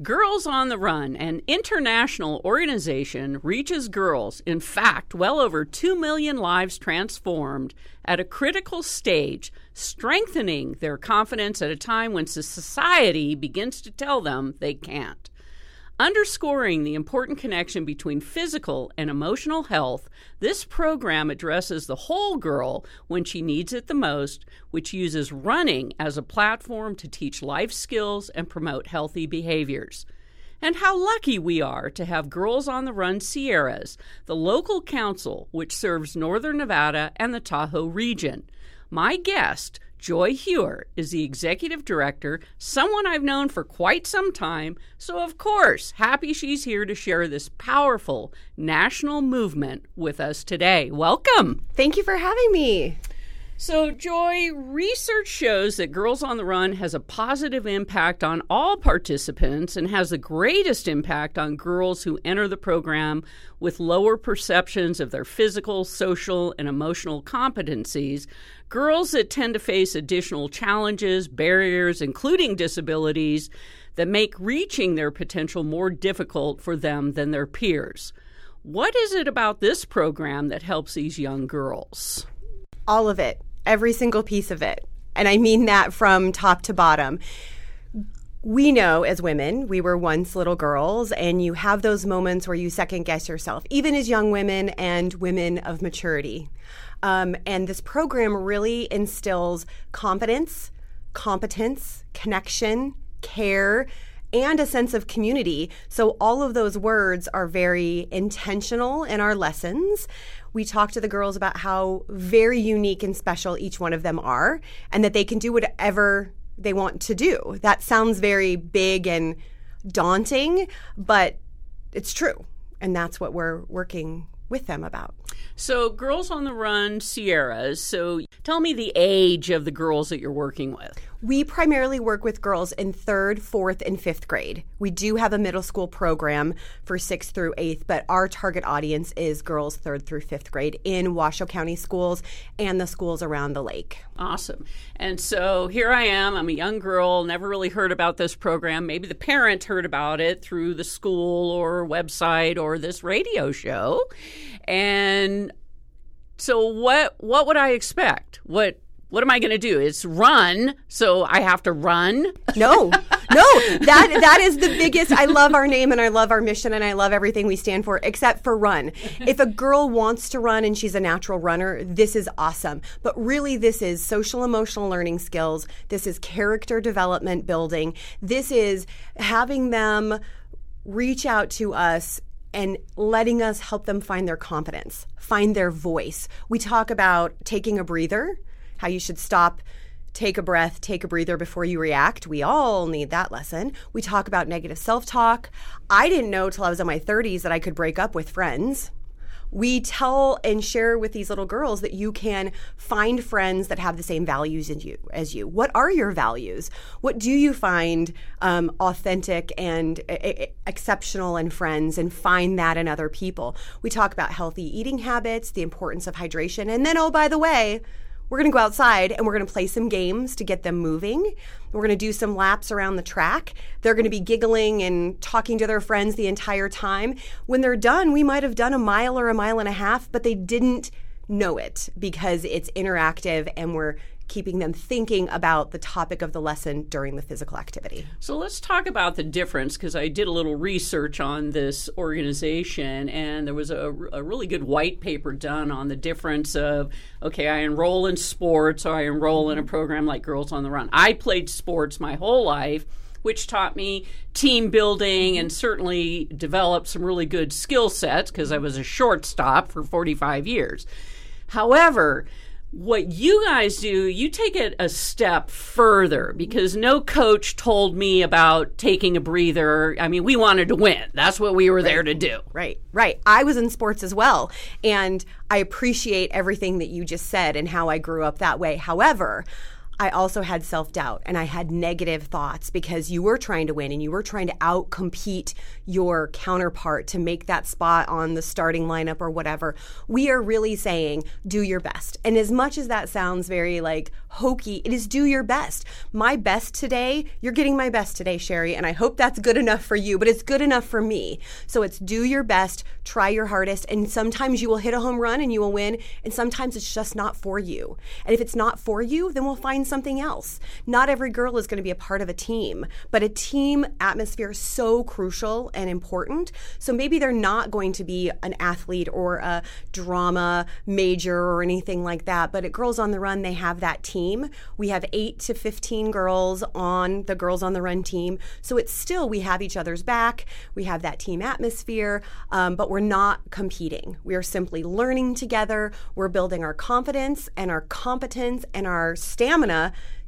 Girls on the Run, an international organization, reaches girls, in fact, well over 2 million lives transformed, at a critical stage, strengthening their confidence at a time when society begins to tell them they can't. Underscoring the important connection between physical and emotional health, this program addresses the whole girl when she needs it the most, which uses running as a platform to teach life skills and promote healthy behaviors. And how lucky we are to have Girls on the Run Sierras, the local council which serves Northern Nevada and the Tahoe region. My guest, Joy Heuer is the executive director, someone I've known for quite some time, so of course, happy she's here to share this powerful national movement with us today. Welcome. Thank you for having me. So, Joy, research shows that Girls on the Run has a positive impact on all participants and has the greatest impact on girls who enter the program with lower perceptions of their physical, social, and emotional competencies. Girls that tend to face additional challenges, barriers, including disabilities, that make reaching their potential more difficult for them than their peers. What is it about this program that helps these young girls? All of it every single piece of it. And I mean that from top to bottom. We know as women, we were once little girls, and you have those moments where you second guess yourself, even as young women and women of maturity. Um, and this program really instills confidence, competence, connection, care, and a sense of community. So, all of those words are very intentional in our lessons. We talk to the girls about how very unique and special each one of them are, and that they can do whatever they want to do. That sounds very big and daunting, but it's true. And that's what we're working with them about. So, Girls on the Run Sierras. So, tell me the age of the girls that you're working with. We primarily work with girls in third, fourth, and fifth grade. We do have a middle school program for sixth through eighth, but our target audience is girls third through fifth grade in Washoe County schools and the schools around the lake. Awesome. And so here I am. I'm a young girl, never really heard about this program. Maybe the parent heard about it through the school or website or this radio show. And so what what would I expect? What what am I going to do? It's run, so I have to run. No, no, that that is the biggest. I love our name and I love our mission and I love everything we stand for, except for run. If a girl wants to run and she's a natural runner, this is awesome. But really, this is social emotional learning skills. This is character development building. This is having them reach out to us and letting us help them find their confidence, find their voice. We talk about taking a breather how you should stop, take a breath, take a breather before you react. We all need that lesson. We talk about negative self talk. I didn't know till I was in my 30s that I could break up with friends. We tell and share with these little girls that you can find friends that have the same values as you. As you, what are your values? What do you find um, authentic and uh, exceptional in friends, and find that in other people? We talk about healthy eating habits, the importance of hydration, and then oh by the way, we're going to go outside and we're going to play some games to get them moving. We're going to do some laps around the track. They're going to be giggling and talking to their friends the entire time. When they're done, we might have done a mile or a mile and a half, but they didn't know it because it's interactive and we're keeping them thinking about the topic of the lesson during the physical activity. So let's talk about the difference because I did a little research on this organization and there was a, a, really good white paper done on the difference of okay, I enroll in sports or I enroll in a mm-hmm. program like Girls on the Run. I played sports my whole life which taught me team building mm-hmm. and certainly developed some really good skill sets because I was a shortstop for 45 years. However, what you guys do, you take it a step further because no coach told me about taking a breather. I mean, we wanted to win. That's what we were there to do. Right, right. I was in sports as well. And I appreciate everything that you just said and how I grew up that way. However, I also had self doubt and I had negative thoughts because you were trying to win and you were trying to outcompete your counterpart to make that spot on the starting lineup or whatever. We are really saying do your best. And as much as that sounds very like hokey, it is do your best. My best today, you're getting my best today, Cheri, and I hope that's good enough for you, but it's good enough for me. So it's do your best, try your hardest, and sometimes you will hit a home run and you will win, and sometimes it's just not for you. And if it's not for you, then we'll find something else. Not every girl is going to be a part of a team, but a team atmosphere is so crucial and important. So maybe they're not going to be an athlete or a drama major or anything like that, but at Girls on the Run, they have that team. We have 8 to 15 girls on the Girls on the Run team. So it's still, we have each other's back, we have that team atmosphere, um, but we're not competing. We are simply learning together, we're building our confidence and our competence and our stamina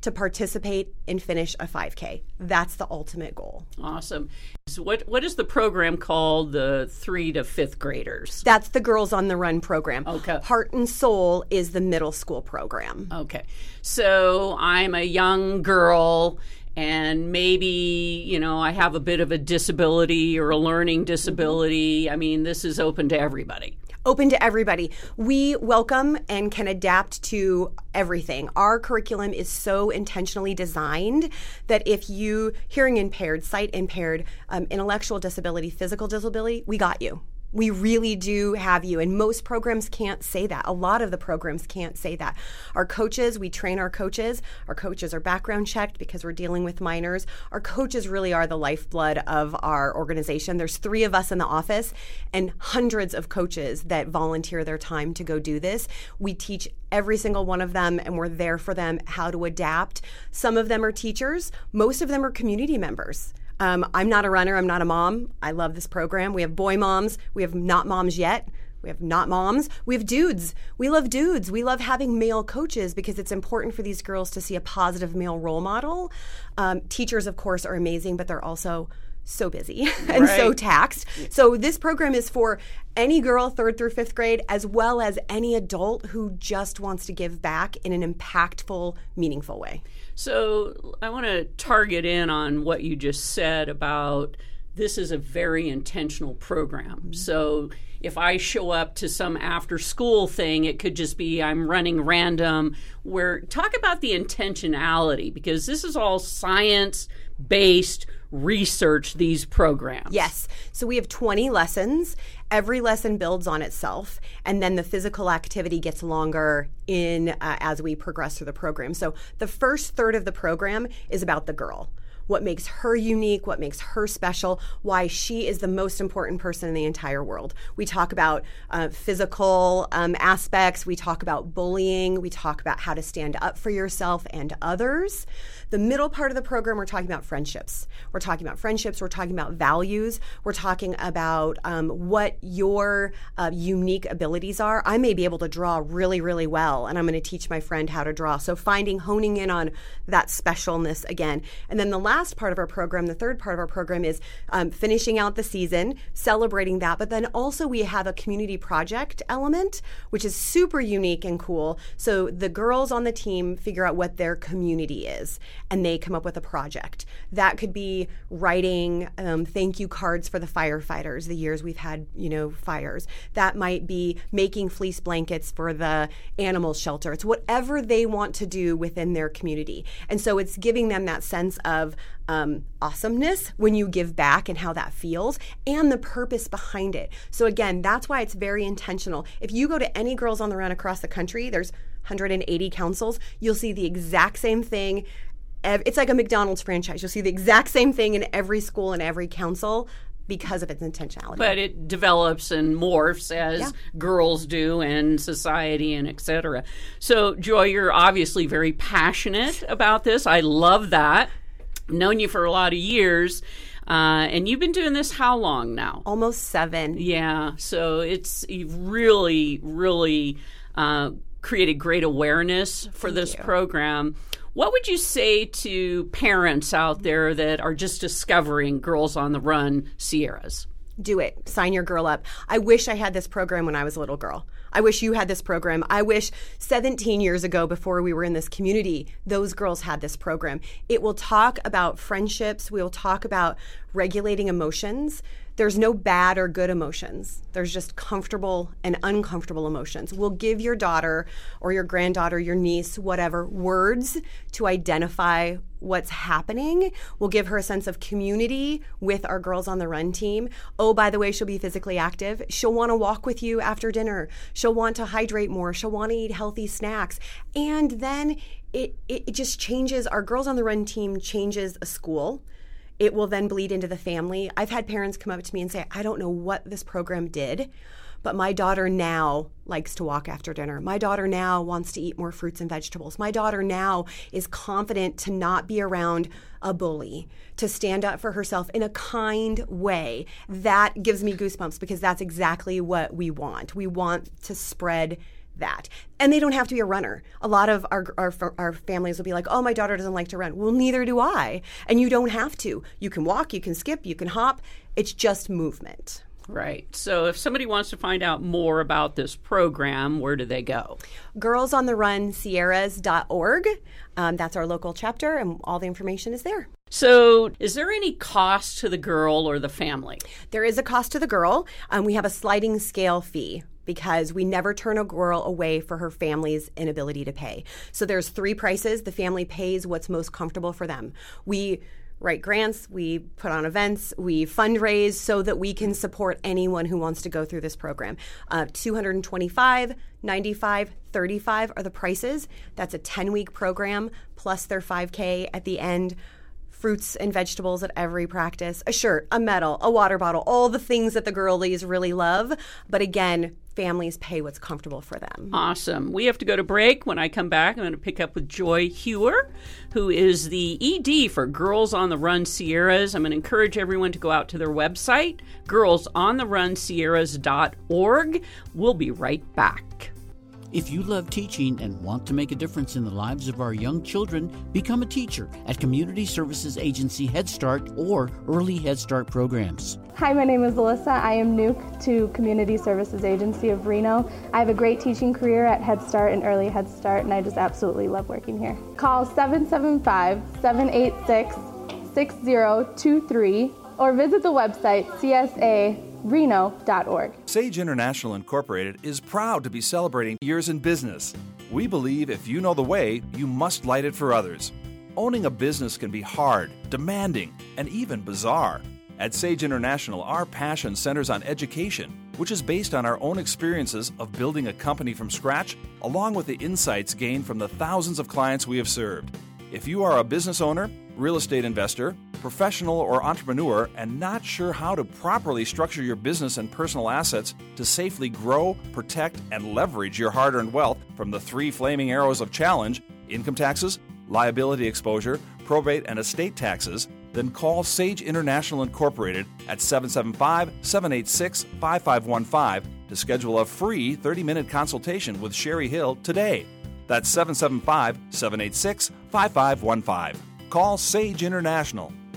to participate and finish a 5K. That's the ultimate goal. Awesome. So what what is the program called? The three to fifth graders. That's the Girls on the Run program. Okay. Heart and Soul is the middle school program. Okay. So I'm a young girl and maybe, you know, I have a bit of a disability or a learning disability. I mean, this is open to everybody open to everybody. We welcome and can adapt to everything. Our curriculum is so intentionally designed that if you hearing impaired, sight impaired, um, intellectual disability, physical disability, we got you we really do have you. And most programs can't say that. A lot of the programs can't say that. Our coaches, we train our coaches. Our coaches are background checked because we're dealing with minors. Our coaches really are the lifeblood of our organization. There's three of us in the office and hundreds of coaches that volunteer their time to go do this. We teach every single one of them and we're there for them how to adapt. Some of them are teachers, most of them are community members. Um, I'm not a runner. I'm not a mom. I love this program. We have boy moms. We have not moms yet. We have not moms. We have dudes. We love dudes. We love having male coaches because it's important for these girls to see a positive male role model. Um, teachers, of course, are amazing, but they're also so busy and right. so taxed. So this program is for any girl third through 5th grade as well as any adult who just wants to give back in an impactful, meaningful way. So I want to target in on what you just said about this is a very intentional program. Mm-hmm. So if I show up to some after school thing, it could just be I'm running random. Where talk about the intentionality because this is all science based research these programs. Yes. So we have 20 lessons. Every lesson builds on itself, and then the physical activity gets longer in uh, as we progress through the program. So the first third of the program is about the girl what makes her unique, what makes her special, why she is the most important person in the entire world. We talk about uh, physical um, aspects, we talk about bullying, we talk about how to stand up for yourself and others. The middle part of the program, we're talking about friendships. We're talking about friendships, we're talking about values, we're talking about um, what your uh, unique abilities are. I may be able to draw really, really well, and I'm going to teach my friend how to draw. So finding, honing in on that specialness again. And then the last last part of our program, the third part of our program, is um, finishing out the season, celebrating that. But then also we have a community project element, which is super unique and cool. So the girls on the team figure out what their community is, and they come up with a project. That could be writing um, thank you cards for the firefighters, the years we've had, you know, fires. That might be making fleece blankets for the animal shelter. It's whatever they want to do within their community. And so it's giving them that sense of um, awesomeness when you give back and how that feels and the purpose behind it. So, again, that's why it's very intentional. If you go to any Girls on the Run across the country, there's 180 councils, you'll see the exact same thing. It's like a McDonald's franchise. You'll see the exact same thing in every school and every council because of its intentionality. But it develops and morphs as yeah. girls do and society and etc. So Joy, you're obviously very passionate about this. I love that known you for a lot of years. Uh, and you've been doing this how long now? Almost seven. Yeah. So it's really, really uh, created great awareness for Thank this you. program. What would you say to parents out there that are just discovering Girls on the Run Sierras? do it. Sign your girl up. I wish I had this program when I was a little girl. I wish you had this program. I wish 17 years ago, before we were in this community, those girls had this program. It will talk about friendships, we'll talk about regulating emotions. There's no bad or good emotions. There's just comfortable and uncomfortable emotions. We'll give your daughter or your granddaughter, your niece, whatever, words to identify what's happening. We'll give her a sense of community with our Girls on the Run team. Oh, by the way, she'll be physically active. She'll want to walk with you after dinner. She'll want to hydrate more. She'll want to eat healthy snacks. And then it, it, it just changes. Our Girls on the Run team changes a school it will then bleed into the family. I've had parents come up to me and say, I don't know what this program did, but my daughter now likes to walk after dinner. My daughter now wants to eat more fruits and vegetables. My daughter now is confident to not be around a bully, to stand up for herself in a kind way. That gives me goosebumps because that's exactly what we want. We want to spread that. And they don't have to be a runner. A lot of our, our, our families will be like, oh, my daughter doesn't like to run. Well, neither do I. And you don't have to. You can walk, you can skip, you can hop. It's just movement. Right. So if somebody wants to find out more about this program, where do they go? Girls on the Run Sierras.org. Um, that's our local chapter, and all the information is there. So, is there any cost to the girl or the family? There is a cost to the girl. Um, we have a sliding scale fee because we never turn a girl away for her family's inability to pay. So there's three prices. The family pays what's most comfortable for them. We write grants, we put on events, we fundraise so that we can support anyone who wants to go through this program. Uh, 225, 95, 35 are the prices. That's a 10 week program plus their 5K at the end fruits and vegetables at every practice, a shirt, a medal, a water bottle, all the things that the girlies really love. But again, families pay what's comfortable for them. Awesome. We have to go to break. When I come back, I'm going to pick up with Joy Heuer, who is the ED for Girls on the Run Sierras. I'm going to encourage everyone to go out to their website, girlsontherun.sierras.org. We'll be right back. If you love teaching and want to make a difference in the lives of our young children, become a teacher at Community Services Agency Head Start or Early Head Start programs. Hi, my name is Alyssa. I am new to Community Services Agency of Reno. I have a great teaching career at Head Start and Early Head Start, and I just absolutely love working here. Call 775 786 6023 or visit the website csareno.org. Sage International Incorporated is proud to be celebrating years in business. We believe if you know the way, you must light it for others. Owning a business can be hard, demanding, and even bizarre. At Sage International, our passion centers on education, which is based on our own experiences of building a company from scratch, along with the insights gained from the thousands of clients we have served. If you are a business owner, real estate investor, professional, or entrepreneur and not sure how to properly structure your business and personal assets to safely grow, protect, and leverage your hard earned wealth from the three flaming arrows of challenge income taxes, liability exposure, probate, and estate taxes, then call Sage International Incorporated at 775 786 5515 to schedule a free 30 minute consultation with Cheri Hill today. That's 775 786 5515. Call Sage International.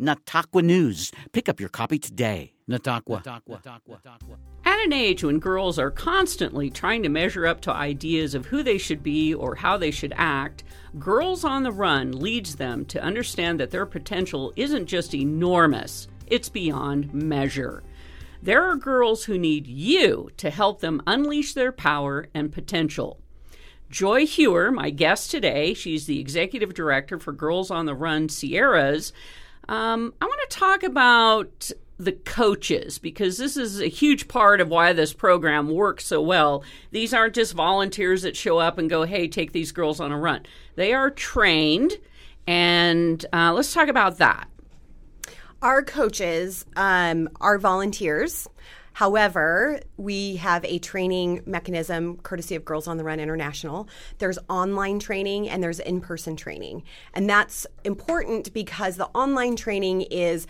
Nataqua News. Pick up your copy today. Nataqua. At an age when girls are constantly trying to measure up to ideas of who they should be or how they should act, Girls on the Run leads them to understand that their potential isn't just enormous, it's beyond measure. There are girls who need you to help them unleash their power and potential. Joy Heuer, my guest today, she's the executive director for Girls on the Run Sierras. Um, I want to talk about the coaches because this is a huge part of why this program works so well. These aren't just volunteers that show up and go, hey, take these girls on a run. They are trained And uh, let's talk about that. Our coaches um, are volunteers. However, we have a training mechanism courtesy of Girls on the Run International. There's online training and there's in person training. And that's important because the online training is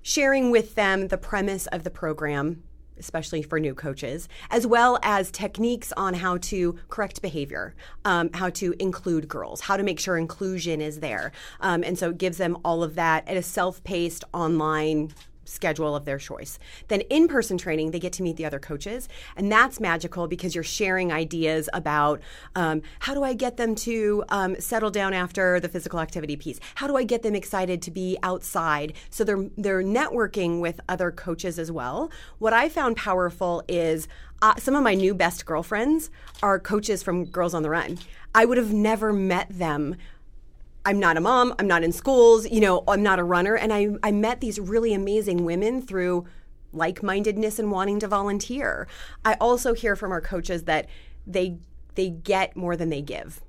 sharing with them the premise of the program, especially for new coaches, as well as techniques on how to correct behavior, um, how to include girls, how to make sure inclusion is there. Um, and so it gives them all of that at a self paced online schedule of their choice. Then in person training, they get to meet the other coaches. And that's magical because you're sharing ideas about um, how do I get them to um, settle down after the physical activity piece? How do I get them excited to be outside? So they're, they're networking with other coaches as well. What I found powerful is uh, some of my new best girlfriends are coaches from Girls on the Run. I would have never met them I'm not a mom, I'm not in schools, you know, I'm not a runner. And I, I met these really amazing women through like mindedness and wanting to volunteer. I also hear from our coaches that they they get more than they give.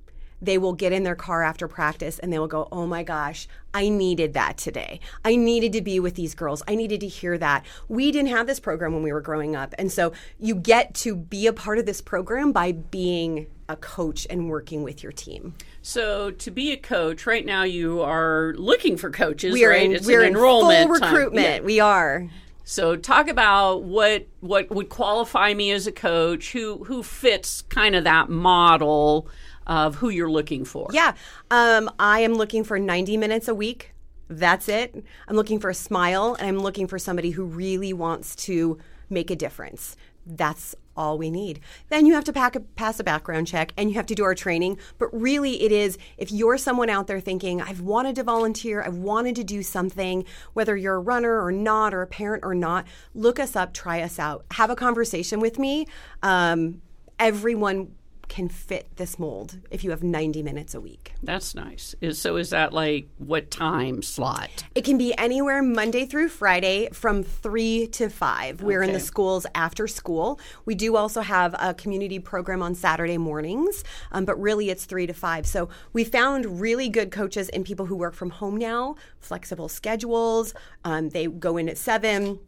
They will get in their car after practice and they will go, Oh my gosh, I needed that today. I needed to be with these girls. I needed to hear that. We didn't have this program when we were growing up. And so you get to be a part of this program by being a coach and working with your team. So to be a coach, right now you are looking for coaches. We are right? in, it's we're an enrollment full time. recruitment. Yeah. We are. So talk about what what would qualify me as a coach, who who fits kind of that model of who you're looking for. Yeah. Um, I am looking for 90 minutes a week. That's it. I'm looking for a smile and I'm looking for somebody who really wants to make a difference. That's all we need. Then you have to a, pass a background check and you have to do our training. But really, it is if you're someone out there thinking, I've wanted to volunteer, I've wanted to do something, whether you're a runner or not, or a parent or not, look us up, try us out, have a conversation with me. Um, everyone can fit this mold if you have 90 minutes a week. That's nice. Is, so is that like what time slot? It can be anywhere Monday through Friday from 3 to 5. We're in the schools after school. We do also have a community program on Saturday mornings, um, but really it's 3 to 5. So we found really good coaches and people who work from home now, flexible schedules. Um, they go in at 7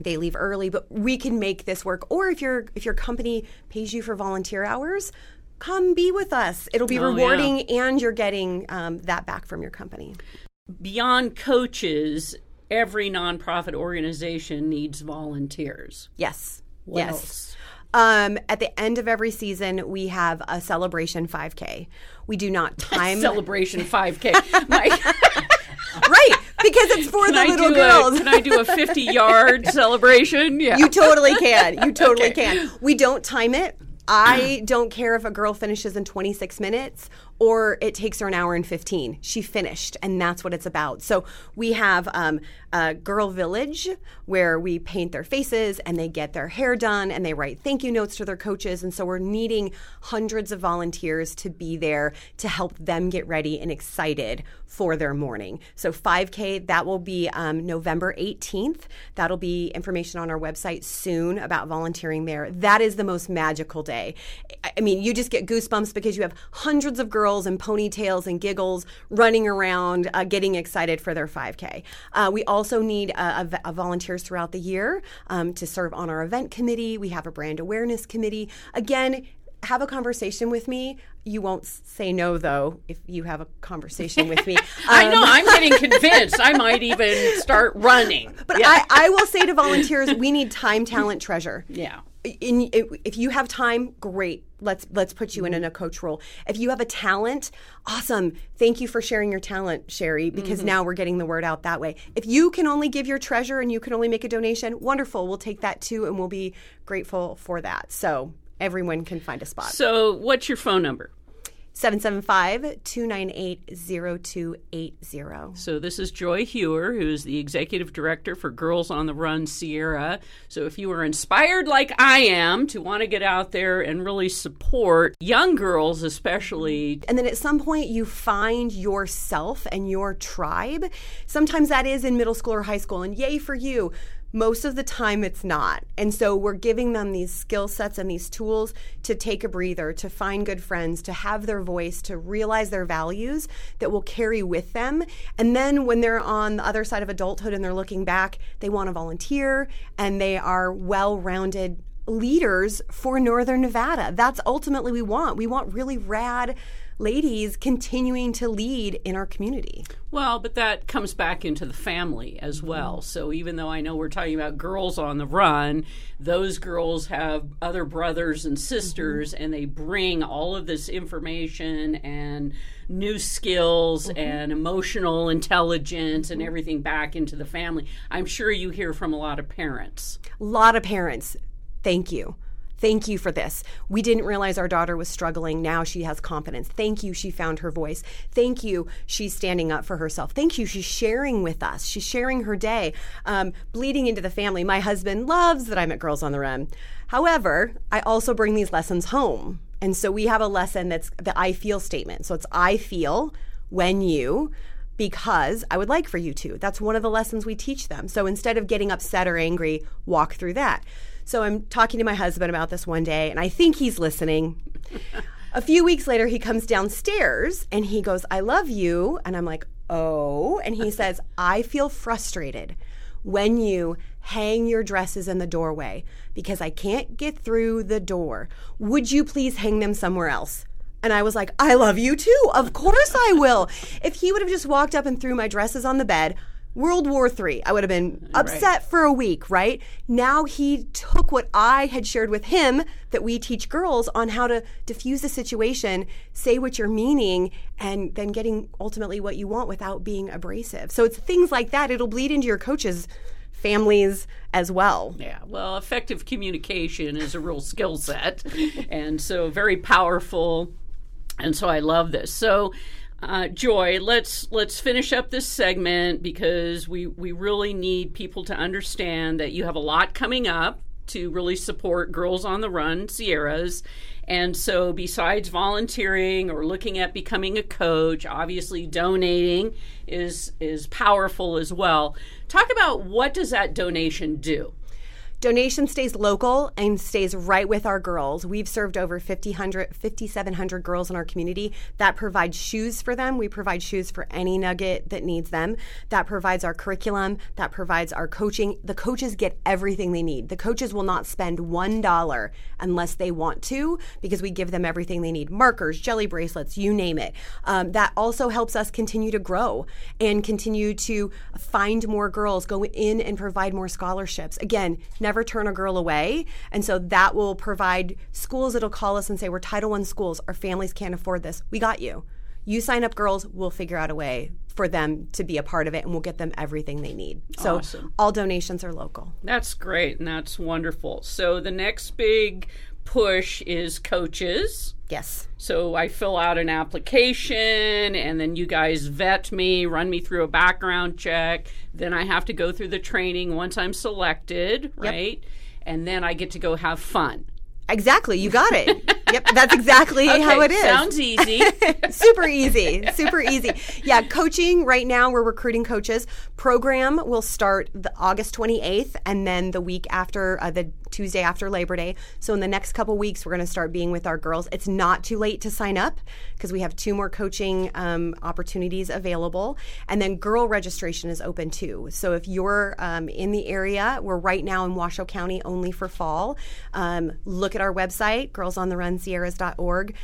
they leave early but we can make this work or if your if your company pays you for volunteer hours come be with us it'll be Oh, yeah. rewarding and you're getting um, that back from your company Beyond coaches, every nonprofit organization needs volunteers. yes What yes else? Um, at the end of every season, we have a celebration 5K. We do not time Celebration 5K. My, right because it's for the little girls. A, can I do a 50 yard celebration? Yeah. You totally can. You totally Okay. can. We don't time it. I don't care if a girl finishes in 26 minutes or it takes her an hour and 15. She finished, and that's what it's about. So we have um, a girl village where we paint their faces and they get their hair done and they write thank you notes to their coaches. And so we're needing hundreds of volunteers to be there to help them get ready and excited for their morning. So 5K, that will be um, November 18th. That'll be information on our website soon about volunteering there. That is the most magical day. I- I mean, you just get goosebumps because you have hundreds of girls in ponytails and giggles running around, uh, getting excited for their 5K. Uh, we also need uh, a, a volunteers throughout the year um, to serve on our event committee. We have a brand awareness committee. Again, have a conversation with me. You won't say no, though, if you have a conversation with me. I Um, know. I'm getting convinced. I might even start running. But I, I will say to volunteers, we need time, talent, treasure. Yeah. In, if, if you have time, great. Let's let's put you in, in a coach role. If you have a talent, awesome. Thank you for sharing your talent, Cheri, because mm-hmm. now we're getting the word out that way. If you can only give your treasure and you can only make a donation, wonderful. We'll take that too, and we'll be grateful for that. So everyone can find a spot. So, what's your phone number? 775 298 0280. So this is Joy Heuer, who is the executive director for Girls on the Run Sierra. So if you are inspired like I am to want to get out there and really support young girls, especially, And then at some point, you find yourself and your tribe. Sometimes that is in middle school or high school, and yay for you. Most of the time, it's not. And so we're giving them these skill sets and these tools to take a breather, to find good friends, to have their voice, to realize their values that will carry with them. And then when they're on the other side of adulthood and they're looking back, they want to volunteer and they are well rounded leaders for Northern Nevada. That's ultimately we want. We want really rad ladies continuing to lead in our community. Well, but that comes back into the family as Mm-hmm. well. So even though I know we're talking about girls on the run, those girls have other brothers and sisters, Mm-hmm. and they bring all of this information and new skills Mm-hmm. and emotional intelligence and everything back into the family. I'm sure you hear from a lot of parents. A lot of parents, thank you. Thank you for this. We didn't realize our daughter was struggling. Now she has confidence. Thank you, she found her voice. Thank you, she's standing up for herself. Thank you, she's sharing with us. She's sharing her day, um, bleeding into the family. My husband loves that I'm at Girls on the Run. However, I also bring these lessons home. And so we have a lesson that's the I feel statement. So it's I feel when you because I would like for you to. That's one of the lessons we teach them. So instead of getting upset or angry, walk through that. So I'm talking to my husband about this one day, and I think he's listening. a few weeks later, he comes downstairs and he goes, I love you. And I'm like, oh. And he says, I feel frustrated when you hang your dresses in the doorway because I can't get through the door. Would you please hang them somewhere else? And I was like, I love you too. Of course I will. If he would have just walked up and threw my dresses on the bed, World War III, I would have been upset for a week, right? Now he took what I had shared with him that we teach girls on how to diffuse the situation, say what you're meaning, and then getting ultimately what you want without being abrasive. So it's things like that. It'll bleed into your coaches' families as well. Yeah, well, effective communication is a real skill set, and so very powerful. And so I love this. So, uh, Joy, let's let's finish up this segment because we we really need people to understand that you have a lot coming up to really support Girls on the Run Sierras. And so, besides volunteering or looking at becoming a coach, obviously donating is is powerful as well. Talk about what does that donation do? Donation stays local and stays right with our girls. We've served over 5,700 5,700 girls in our community. That provides shoes for them. We provide shoes for any nugget that needs them. That provides our curriculum. That provides our coaching. The coaches get everything they need. The coaches will not spend $1 unless they want to because we give them everything they need markers, jelly bracelets, you name it. Um, that also helps us continue to grow and continue to find more girls, go in and provide more scholarships. Again, never turn a girl away. And so that will provide schools that'll call us and say, We're Title I schools. Our families can't afford this. We got you. You sign up girls, we'll figure out a way for them to be a part of it and we'll get them everything they need. So Awesome. all donations are local. That's great and that's wonderful. So the next big push is coaches. Yes. So I fill out an application and then you guys vet me, run me through a background check. Then I have to go through the training once I'm selected, right? And then I get to go have fun. Exactly. You got it. yep. That's exactly how it is. Sounds easy. super easy super easy yeah coaching right now we're recruiting coaches program will start the august 28th and then the week after uh, the tuesday after labor day. So in the next couple weeks we're going to start being with our girls. It's not too late to sign up because we have two more coaching um, opportunities available. And then girl registration is open too. So if you're um, in the area we're right now in washoe county only for fall. Um, look at our website girlsontherun.sierras.org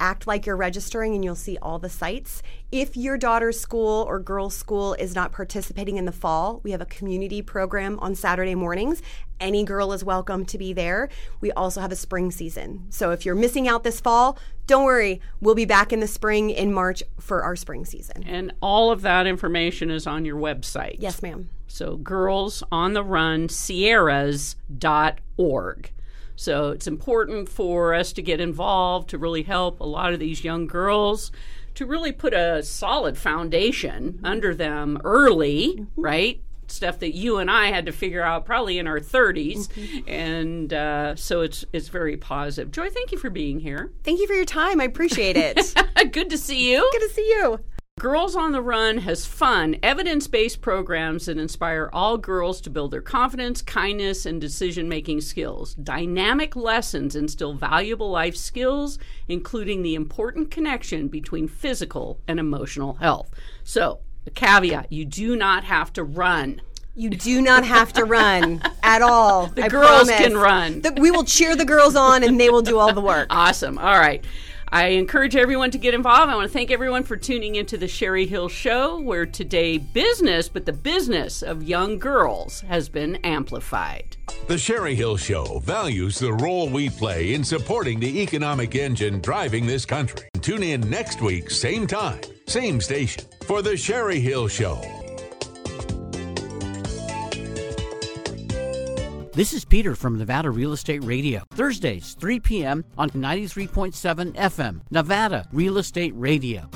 act like you're registering and you'll see all the sites. If your daughter's school or girl's school is not participating in the fall, we have a community program on Saturday mornings. Any girl is welcome to be there. We also have a spring season. So if you're missing out this fall, don't worry. We'll be back in the spring in March for our spring season. and all of that information is on your website. Yes, ma'am. So girls on the run sierras.org. So it's important for us to get involved to really help a lot of these young girls to really put a solid foundation under them early, mm-hmm. right? Stuff that you and I had to figure out probably in our 30s, and uh, so it's it's very positive. Joy, thank you for being here. Thank you for your time. I appreciate it. Good to see you. Good to see you. Girls on the Run has fun, evidence based programs that inspire all girls to build their confidence, kindness, and decision making skills. Dynamic lessons instill valuable life skills, including the important connection between physical and emotional health. So, caveat you do not have to run. You do not have to run at all. The I girls promise. can run. The- we will cheer the girls on and they will do all the work. Awesome. All right. I encourage everyone to get involved. I want to thank everyone for tuning into the Cheri Hill Show, where today business, but the business of young girls, has been amplified. The Cheri Hill Show values the role we play in supporting the economic engine driving this country. Tune in next week, same time, same station, for The Cheri Hill Show. This is Peter from Nevada Real Estate Radio. Thursdays, 3 p.m. on 93.7 FM, Nevada Real Estate Radio.